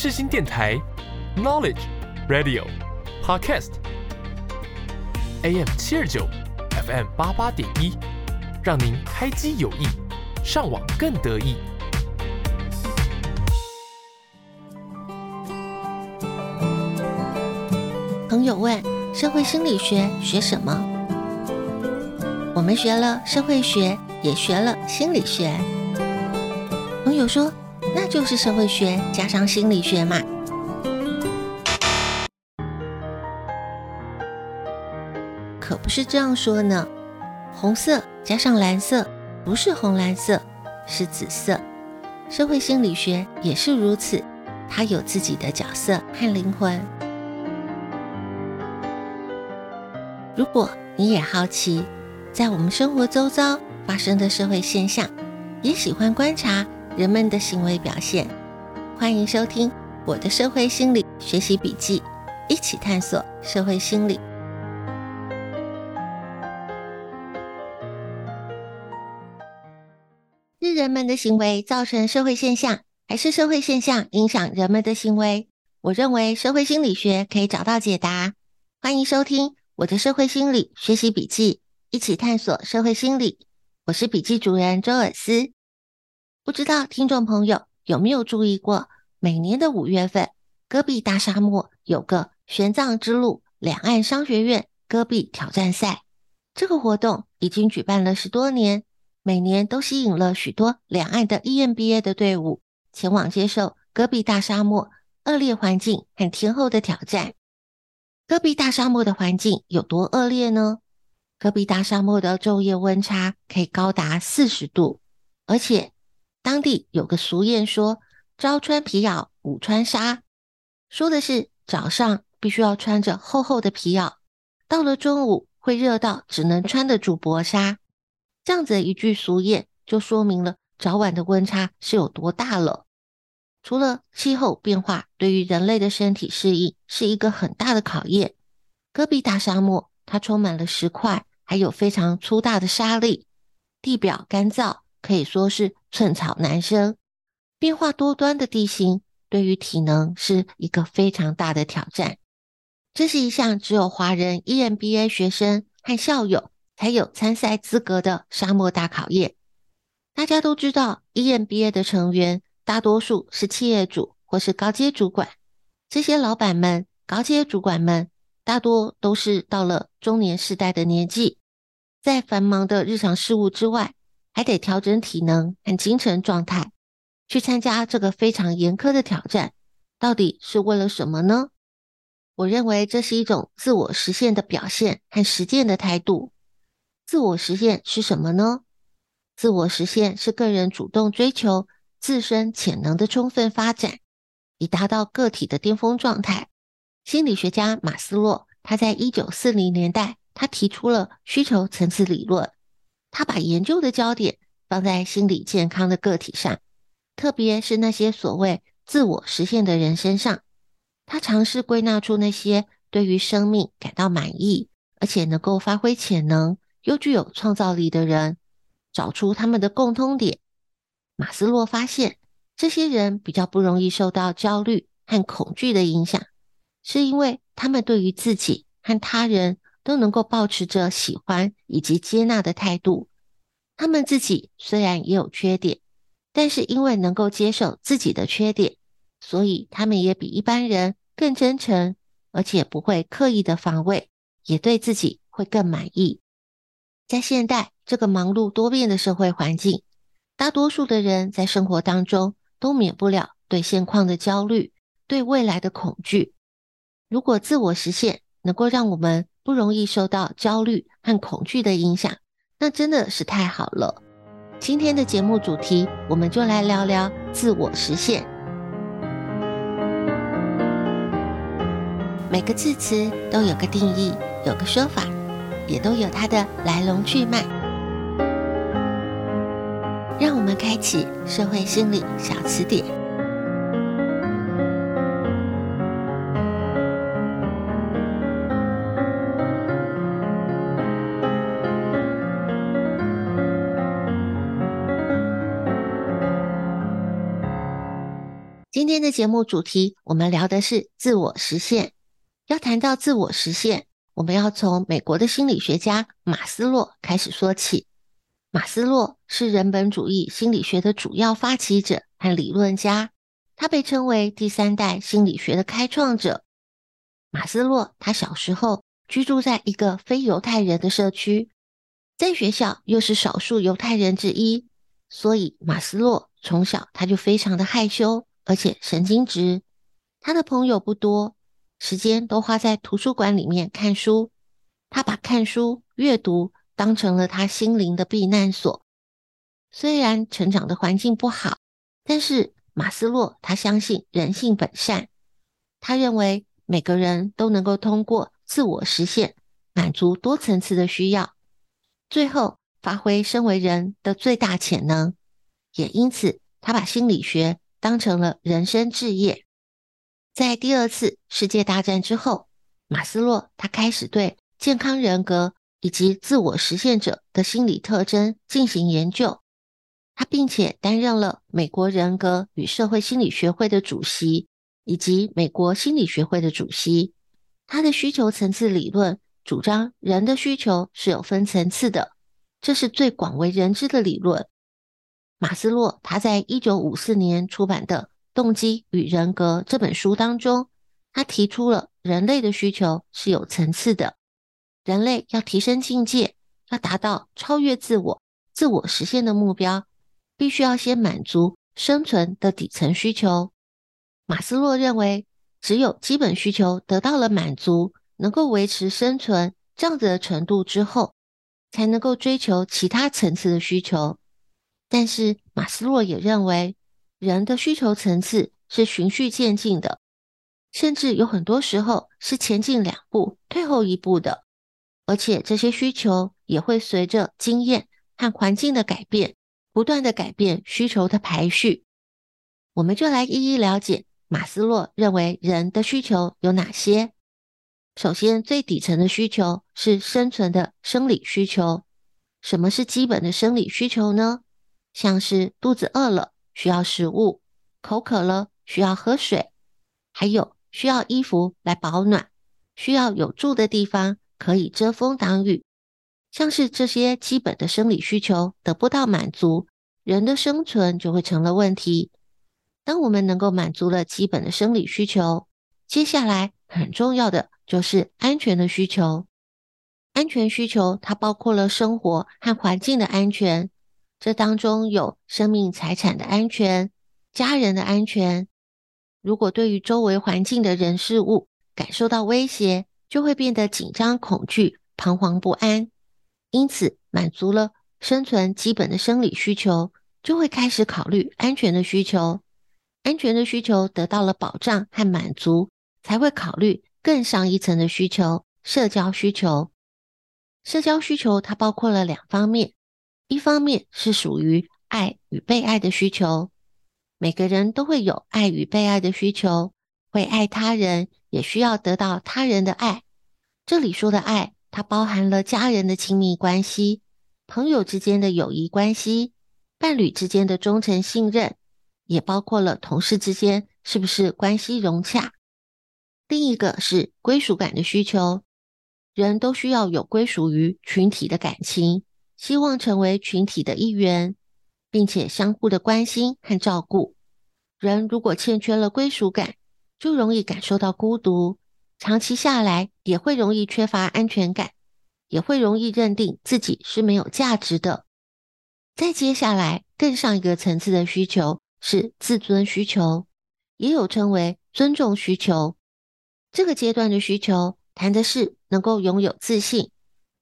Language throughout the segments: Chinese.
世新电台，Knowledge Radio Podcast，AM 七二九，FM 八八点一，让您开机有益，上网更得意。朋友问：社会心理学学什么？我们学了社会学，也学了心理学。朋友说：“那就是社会学加上心理学嘛。”可不是这样说呢。红色加上蓝色不是红蓝色，是紫色。社会心理学也是如此，它有自己的角色和灵魂。如果你也好奇，在我们生活周遭发生的社会现象，也喜欢观察。人们的行为表现，欢迎收听我的社会心理学习笔记，一起探索社会心理。是人们的行为造成社会现象，还是社会现象影响人们的行为？我认为社会心理学可以找到解答。欢迎收听我的社会心理学习笔记，一起探索社会心理。我是笔记主人周尔斯。不知道听众朋友有没有注意过，每年的五月份，戈壁大沙漠有个玄奘之路两岸商学院戈壁挑战赛。这个活动已经举办了十多年，每年都吸引了许多两岸的 EMBA 的队伍前往接受戈壁大沙漠恶劣环境和天候的挑战。戈壁大沙漠的环境有多恶劣呢？戈壁大沙漠的昼夜温差可以高达四十度，而且当地有个俗谚说：“朝穿皮袄，午穿纱”，说的是早上必须要穿着厚厚的皮袄，到了中午会热到只能穿得住薄纱。这样子一句俗谚，就说明了早晚的温差是有多大了。除了气候变化对于人类的身体适应是一个很大的考验，戈壁大沙漠它充满了石块，还有非常粗大的沙粒，地表干燥。可以说是寸草难生，变化多端的地形对于体能是一个非常大的挑战。这是一项只有华人 EMBA 学生和校友才有参赛资格的沙漠大考验。大家都知道，EMBA 的成员大多数是企业主或是高阶主管。这些老板们、高阶主管们大多都是到了中年世代的年纪，在繁忙的日常事务之外，还得调整体能和精神状态，去参加这个非常严苛的挑战，到底是为了什么呢？我认为这是一种自我实现的表现和实践的态度。自我实现是什么呢？自我实现是个人主动追求自身潜能的充分发展，以达到个体的巅峰状态。心理学家马斯洛，他在一九四零年代，他提出了需求层次理论。他把研究的焦点放在心理健康的个体上，特别是那些所谓自我实现的人身上。他尝试归纳出那些对于生命感到满意，而且能够发挥潜能又具有创造力的人，找出他们的共通点。马斯洛发现，这些人比较不容易受到焦虑和恐惧的影响，是因为他们对于自己和他人，都能够保持着喜欢以及接纳的态度。他们自己虽然也有缺点，但是因为能够接受自己的缺点，所以他们也比一般人更真诚，而且不会刻意的防卫，也对自己会更满意。在现代这个忙碌多变的社会环境，大多数的人在生活当中都免不了对现况的焦虑，对未来的恐惧。如果自我实现能够让我们不容易受到焦虑和恐惧的影响，那真的是太好了。今天的节目主题，我们就来聊聊自我实现。每个字词都有个定义，有个说法，也都有它的来龙去脉。让我们开启社会心理小词典。今天的节目主题，我们聊的是自我实现。要谈到自我实现，我们要从美国的心理学家马斯洛开始说起。马斯洛是人本主义心理学的主要发起者和理论家，他被称为第三代心理学的开创者。马斯洛他小时候居住在一个非犹太人的社区，在学校又是少数犹太人之一，所以马斯洛从小他就非常的害羞。而且神经质，他的朋友不多，时间都花在图书馆里面看书。他把看书、阅读当成了他心灵的避难所。虽然成长的环境不好，但是马斯洛他相信人性本善。他认为每个人都能够通过自我实现，满足多层次的需要，最后发挥身为人的最大潜能。也因此，他把心理学。当成了人生志业。在第二次世界大战之后，马斯洛他开始对健康人格以及自我实现者的心理特征进行研究。他并且担任了美国人格与社会心理学会的主席，以及美国心理学会的主席。他的需求层次理论主张人的需求是有分层次的，这是最广为人知的理论。马斯洛他在一九五四年出版的《动机与人格》这本书当中，他提出了人类的需求是有层次的。人类要提升境界，要达到超越自我、自我实现的目标，必须要先满足生存的底层需求。马斯洛认为，只有基本需求得到了满足，能够维持生存这样子的程度之后，才能够追求其他层次的需求。但是马斯洛也认为，人的需求层次是循序渐进的，甚至有很多时候是前进两步，退后一步的。而且这些需求也会随着经验和环境的改变，不断的改变需求的排序。我们就来一一了解马斯洛认为人的需求有哪些。首先，最底层的需求是生存的生理需求。什么是基本的生理需求呢？像是肚子饿了需要食物，口渴了需要喝水，还有需要衣服来保暖，需要有住的地方可以遮风挡雨。像是这些基本的生理需求得不到满足，人的生存就会成了问题。当我们能够满足了基本的生理需求，接下来很重要的就是安全的需求。安全需求它包括了生活和环境的安全。这当中有生命财产的安全、家人的安全。如果对于周围环境的人事物感受到威胁，就会变得紧张、恐惧、彷徨不安。因此，满足了生存基本的生理需求，就会开始考虑安全的需求。安全的需求得到了保障和满足，才会考虑更上一层的需求——社交需求。社交需求它包括了两方面。一方面是属于爱与被爱的需求，每个人都会有爱与被爱的需求，会爱他人，也需要得到他人的爱。这里说的爱，它包含了家人的亲密关系、朋友之间的友谊关系、伴侣之间的忠诚信任，也包括了同事之间是不是关系融洽。另一个是归属感的需求，人都需要有归属于群体的感情。希望成为群体的一员，并且相互的关心和照顾。人如果欠缺了归属感，就容易感受到孤独，长期下来也会容易缺乏安全感，也会容易认定自己是没有价值的。再接下来，更上一个层次的需求是自尊需求，也有称为尊重需求。这个阶段的需求谈的是能够拥有自信，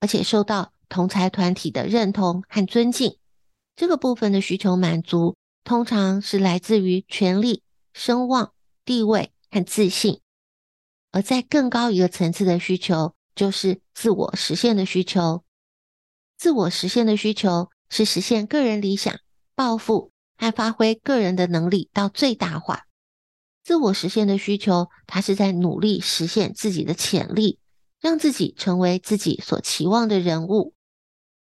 而且受到同才团体的认同和尊敬，这个部分的需求满足，通常是来自于权力、声望、地位和自信。而在更高一个层次的需求，就是自我实现的需求。自我实现的需求是实现个人理想、抱负和发挥个人的能力到最大化。自我实现的需求，它是在努力实现自己的潜力，让自己成为自己所期望的人物。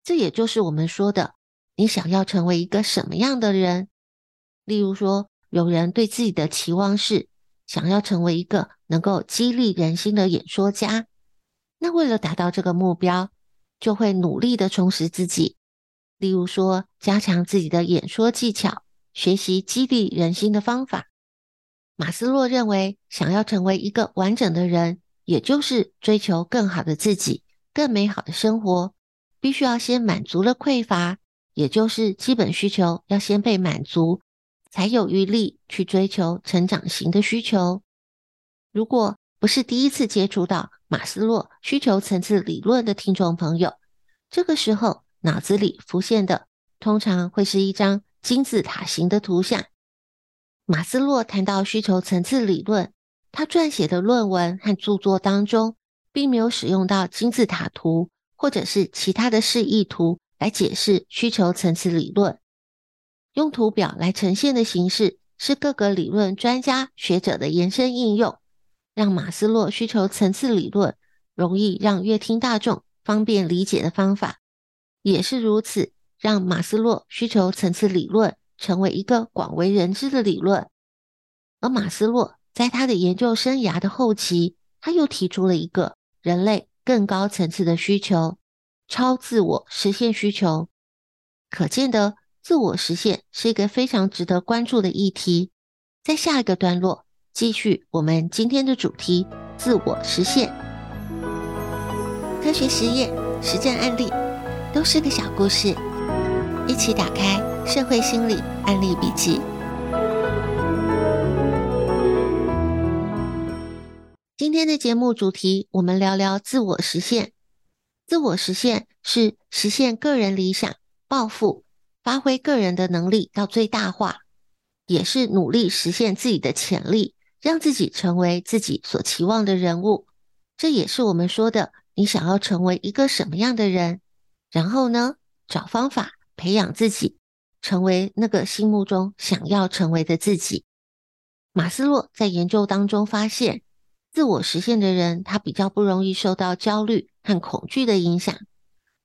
这也就是我们说的，你想要成为一个什么样的人？例如说，有人对自己的期望是想要成为一个能够激励人心的演说家，那为了达到这个目标，就会努力的充实自己，例如说加强自己的演说技巧，学习激励人心的方法。马斯洛认为，想要成为一个完整的人，也就是追求更好的自己、更美好的生活，必须要先满足了匮乏，也就是基本需求要先被满足，才有余力去追求成长型的需求。如果不是第一次接触到马斯洛需求层次理论的听众朋友，这个时候脑子里浮现的通常会是一张金字塔型的图像。马斯洛谈到需求层次理论，他撰写的论文和著作当中，并没有使用到金字塔图或者是其他的示意图来解释需求层次理论。用图表来呈现的形式是各个理论专家学者的延伸应用，让马斯洛需求层次理论容易让阅听大众方便理解的方法，也是如此，让马斯洛需求层次理论。成为一个广为人知的理论，而马斯洛在他的研究生涯的后期，他又提出了一个人类更高层次的需求——超自我实现需求。可见得，自我实现是一个非常值得关注的议题。在下一个段落，继续我们今天的主题：自我实现。科学实验、实战案例，都是个小故事，一起打开。社会心理案例笔记。今天的节目主题，我们聊聊自我实现。自我实现是实现个人理想、抱负、发挥个人的能力到最大化，也是努力实现自己的潜力，让自己成为自己所期望的人物。这也是我们说的，你想要成为一个什么样的人，然后呢，找方法培养自己。成为那个心目中想要成为的自己。马斯洛在研究当中发现，自我实现的人，他比较不容易受到焦虑和恐惧的影响。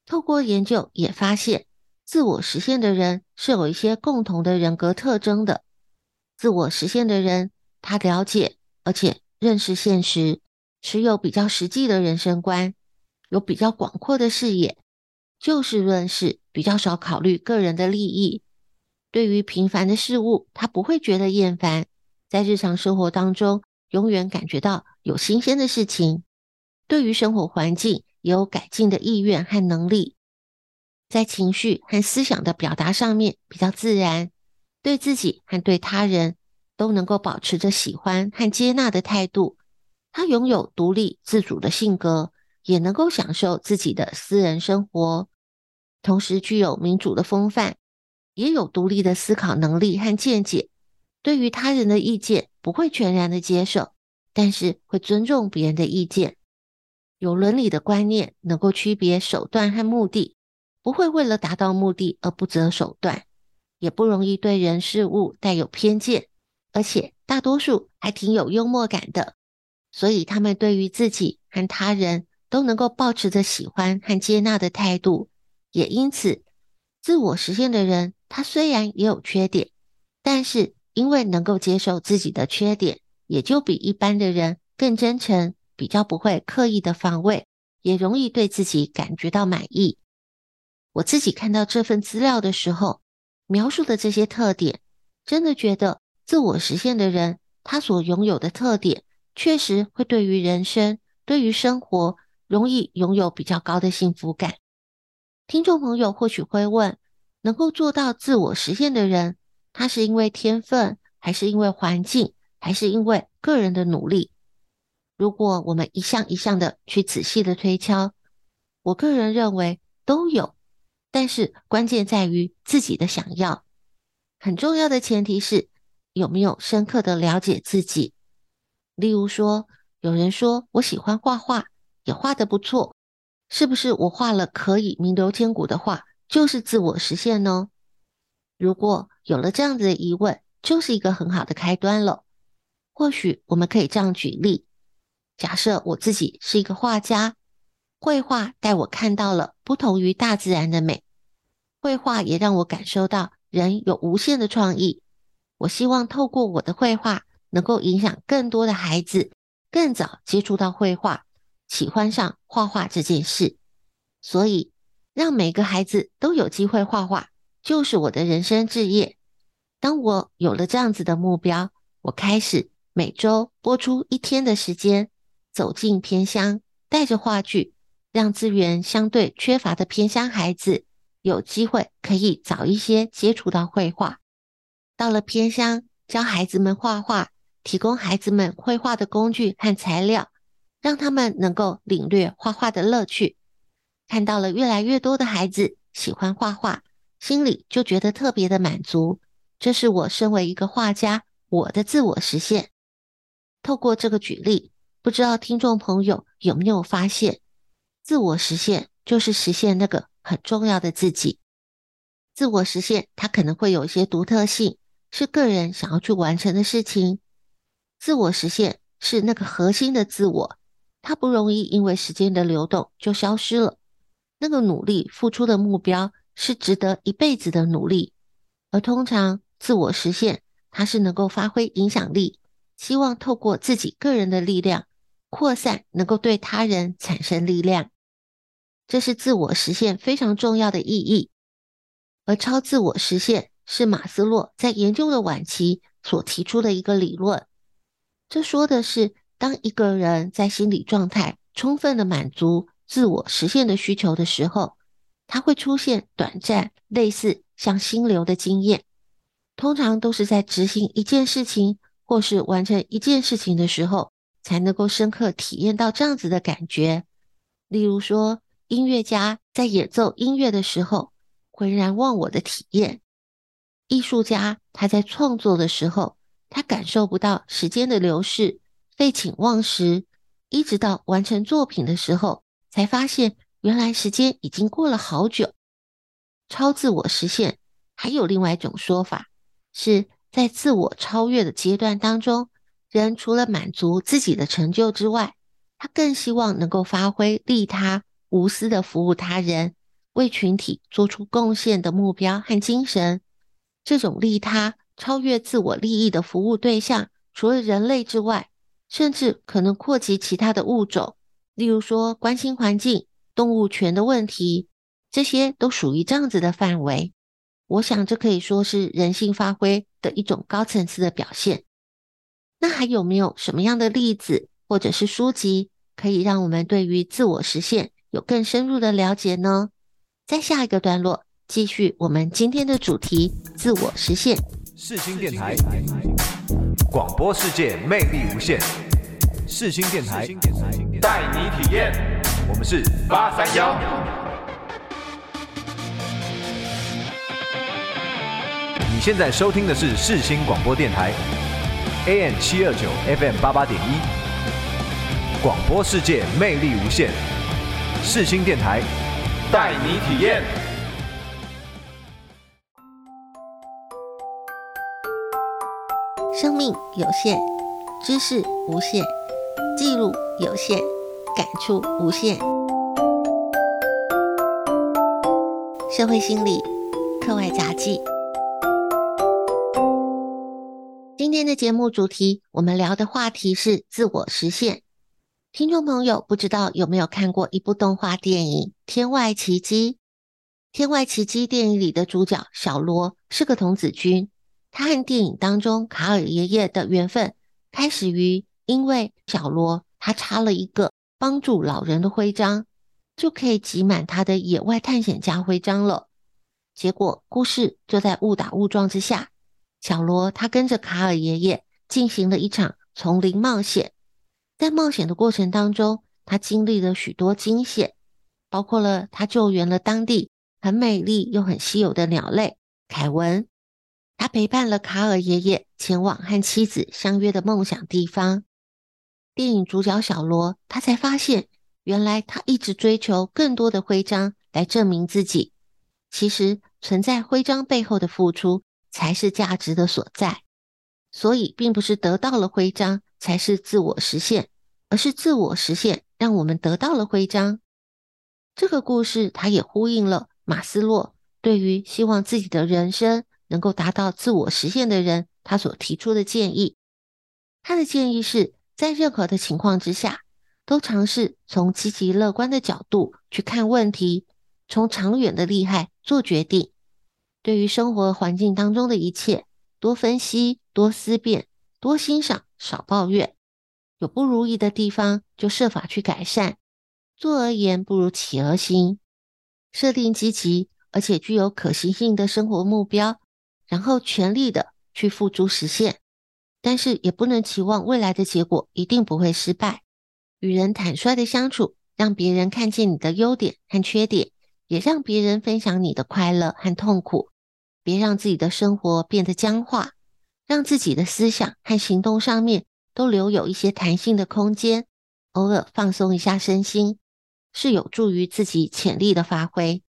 透过研究也发现，自我实现的人是有一些共同的人格特征的。自我实现的人，他了解而且认识现实，持有比较实际的人生观，有比较广阔的视野，就事论事，比较少考虑个人的利益。对于平凡的事物，他不会觉得厌烦，在日常生活当中，永远感觉到有新鲜的事情。对于生活环境，也有改进的意愿和能力，在情绪和思想的表达上面比较自然，对自己和对他人都能够保持着喜欢和接纳的态度。他拥有独立自主的性格，也能够享受自己的私人生活，同时具有民主的风范。也有独立的思考能力和见解，对于他人的意见不会全然的接受，但是会尊重别人的意见。有伦理的观念，能够区别手段和目的，不会为了达到目的而不择手段，也不容易对人事物带有偏见，而且大多数还挺有幽默感的，所以他们对于自己和他人都能够保持着喜欢和接纳的态度，也因此自我实现的人。他虽然也有缺点，但是因为能够接受自己的缺点，也就比一般的人更真诚，比较不会刻意的防卫，也容易对自己感觉到满意。我自己看到这份资料的时候，描述的这些特点，真的觉得自我实现的人，他所拥有的特点，确实会对于人生、对于生活，容易拥有比较高的幸福感。听众朋友或许会问，能够做到自我实现的人，他是因为天分，还是因为环境，还是因为个人的努力？如果我们一项一项的去仔细的推敲，我个人认为都有。但是关键在于自己的想要。很重要的前提是有没有深刻的了解自己。例如说，有人说我喜欢画画，也画得不错，是不是我画了可以名留千古的画？就是自我实现呢？如果有了这样子的疑问，就是一个很好的开端了。或许我们可以这样举例：假设我自己是一个画家，绘画带我看到了不同于大自然的美，绘画也让我感受到人有无限的创意。我希望透过我的绘画，能够影响更多的孩子，更早接触到绘画，喜欢上画画这件事。所以，让每个孩子都有机会画画，就是我的人生志业。当我有了这样子的目标，我开始每周播出一天的时间，走进偏乡，带着话剧，让资源相对缺乏的偏乡孩子有机会可以早一些接触到绘画。到了偏乡，教孩子们画画，提供孩子们绘画的工具和材料，让他们能够领略画画的乐趣。看到了越来越多的孩子喜欢画画，心里就觉得特别的满足。这是我身为一个画家，我的自我实现。透过这个举例，不知道听众朋友有没有发现，自我实现就是实现那个很重要的自己。自我实现，它可能会有一些独特性，是个人想要去完成的事情。自我实现是那个核心的自我，它不容易因为时间的流动就消失了。那个努力付出的目标是值得一辈子的努力，而通常。自我实现，它是能够发挥影响力，希望透过自己个人的力量扩散，能够对他人产生力量。这是自我实现非常重要的意义。而超自我实现是马斯洛在研究的晚期所提出的一个理论。这说的是，当一个人在心理状态充分的满足自我实现的需求的时候，他会出现短暂类似像心流的经验。通常都是在执行一件事情或是完成一件事情的时候，才能够深刻体验到这样子的感觉。例如说，音乐家在演奏音乐的时候，浑然忘我的体验；艺术家他在创作的时候，他感受不到时间的流逝，废寝忘食，一直到完成作品的时候，才发现原来时间已经过了好久。超自我实现还有另外一种说法。是在自我超越的阶段当中，人除了满足自己的成就之外，他更希望能够发挥利他、无私的服务他人、为群体做出贡献的目标和精神。这种利他、超越自我利益的服务对象，除了人类之外，甚至可能扩及其他的物种，例如说关心环境、动物权的问题，这些都属于这样子的范围。我想，这可以说是人性发挥的一种高层次的表现。那还有没有什么样的例子或者是书籍，可以让我们对于自我实现有更深入的了解呢？在下一个段落，继续我们今天的主题：自我实现。世新电台，广播世界魅力无限。世新电台，带你体验。我们是八三幺。现在收听的是世新广播电台，AM 七二九 FM 八八点一，广播世界魅力无限，世新电台带你体验。生命有限，知识无限，记录有限，感触无限。社会心理课外杂记。今天的节目主题，我们聊的话题是自我实现。听众朋友，不知道有没有看过一部动画电影《天外奇迹》？《天外奇迹》电影里的主角小罗是个童子军，他和电影当中卡尔爷爷的缘分开始于，因为小罗他插了一个帮助老人的徽章，就可以集满他的野外探险家徽章了。结果故事就在误打误撞之下。小罗他跟着卡尔爷爷进行了一场丛林冒险，在冒险的过程当中，他经历了许多惊险，包括了他救援了当地很美丽又很稀有的鸟类凯文，他陪伴了卡尔爷爷前往和妻子相约的梦想地方。电影主角小罗他才发现，原来他一直追求更多的徽章来证明自己，其实存在徽章背后的付出。才是价值的所在，所以并不是得到了徽章才是自我实现，而是自我实现让我们得到了徽章。这个故事它也呼应了马斯洛对于希望自己的人生能够达到自我实现的人他所提出的建议。他的建议是在任何的情况之下，都尝试从积极乐观的角度去看问题，从长远的利害做决定。对于生活环境当中的一切，多分析、多思辨、多欣赏，少抱怨。有不如意的地方，就设法去改善。坐而言不如起而行，设定积极而且具有可行性的生活目标，然后全力的去付诸实现。但是也不能期望未来的结果一定不会失败。与人坦率的相处，让别人看见你的优点和缺点，也让别人分享你的快乐和痛苦。别让自己的生活变得僵化，让自己的思想和行动上面都留有一些弹性的空间，偶尔放松一下身心。是有助于自己潜力的发挥。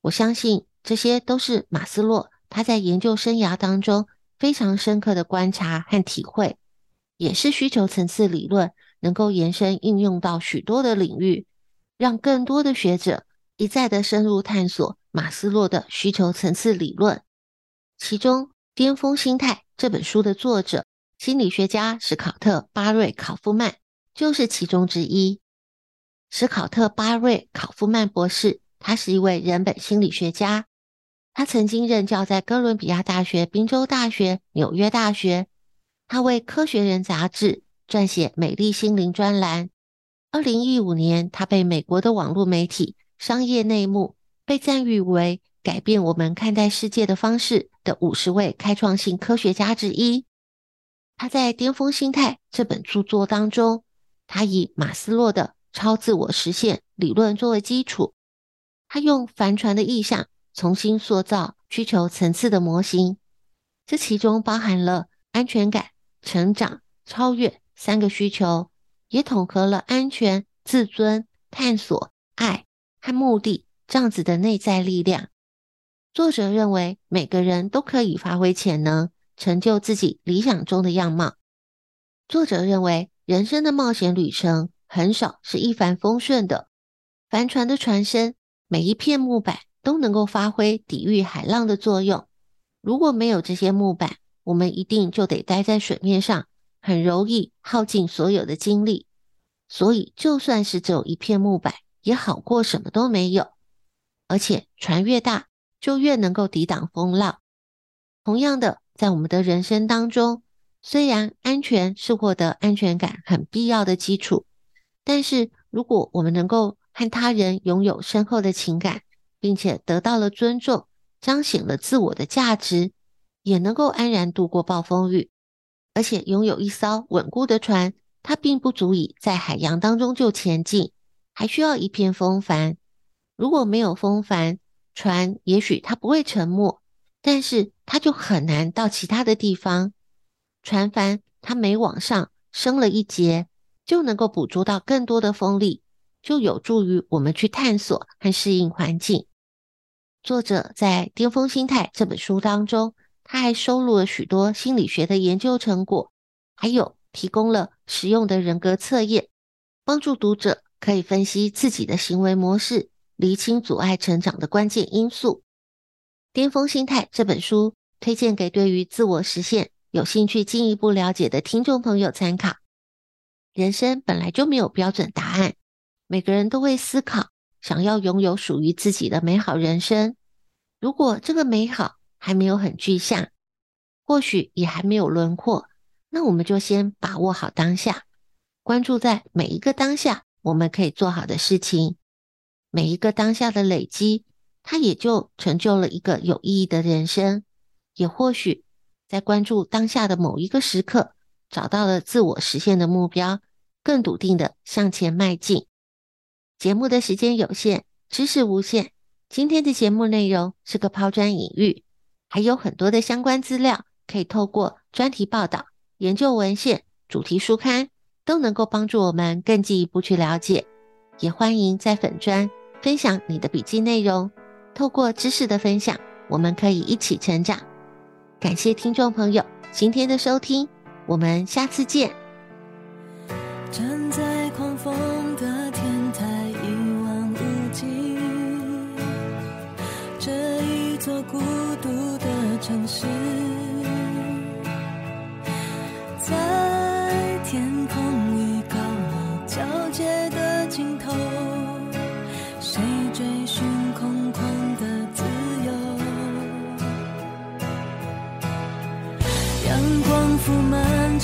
我相信这些都是马斯洛他在研究生涯当中非常深刻的观察和体会，也是需求层次理论能够延伸应用到许多的领域，让更多的学者一再的深入探索马斯洛的需求层次理论。其中，《巅峰心态》这本书的作者心理学家史考特·巴瑞考夫曼就是其中之一。史考特·巴瑞考夫曼博士，他是一位人本心理学家。他曾经任教在哥伦比亚大学、宾州大学、纽约大学。他为《科学人》杂志撰写“美丽心灵”专栏。二零一五年，他被美国的网络媒体《商业内幕》被赞誉为改变我们看待世界的方式的五十位开创性科学家之一。他在《巅峰心态》这本著作当中，他以马斯洛的超自我实现理论作为基础，他用帆船的意象重新塑造需求层次的模型。这其中包含了安全感、成长、超越三个需求，也统合了安全、自尊、探索、爱和目的这样子的内在力量。作者认为每个人都可以发挥潜能，成就自己理想中的样貌。作者认为人生的冒险旅程。很少是一帆风顺的。帆船的船身，每一片木板都能够发挥抵御海浪的作用。如果没有这些木板，我们一定就得待在水面上，很容易耗尽所有的精力。所以，就算是只有一片木板，也好过什么都没有。而且，船越大，就越能够抵挡风浪。同样的，在我们的人生当中，虽然安全是获得安全感很必要的基础。但是，如果我们能够和他人拥有深厚的情感，并且得到了尊重，彰显了自我的价值，也能够安然度过暴风雨，而且拥有一艘稳固的船，它并不足以在海洋当中就前进，还需要一片风帆。如果没有风帆，船也许它不会沉没，但是它就很难到其他的地方。船帆它每往上升了一节。就能够捕捉到更多的风力，就有助于我们去探索和适应环境。作者在《巅峰心态》这本书当中，他还收录了许多心理学的研究成果，还有提供了实用的人格测验，帮助读者可以分析自己的行为模式，厘清阻碍成长的关键因素。《巅峰心态》这本书推荐给对于自我实现有兴趣进一步了解的听众朋友参考。人生本来就没有标准答案，每个人都会思考，想要拥有属于自己的美好人生。如果这个美好还没有很具象，或许也还没有轮廓，那我们就先把握好当下，关注在每一个当下我们可以做好的事情，每一个当下的累积，它也就成就了一个有意义的人生。也或许在关注当下的某一个时刻。找到了自我实现的目标，更笃定的向前迈进。节目的时间有限，知识无限。今天的节目内容是个抛砖引玉，还有很多的相关资料可以透过专题报道、研究文献、主题书刊，都能够帮助我们更进一步去了解。也欢迎在粉专分享你的笔记内容，透过知识的分享，我们可以一起成长。感谢听众朋友今天的收听。我们下次见。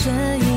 这一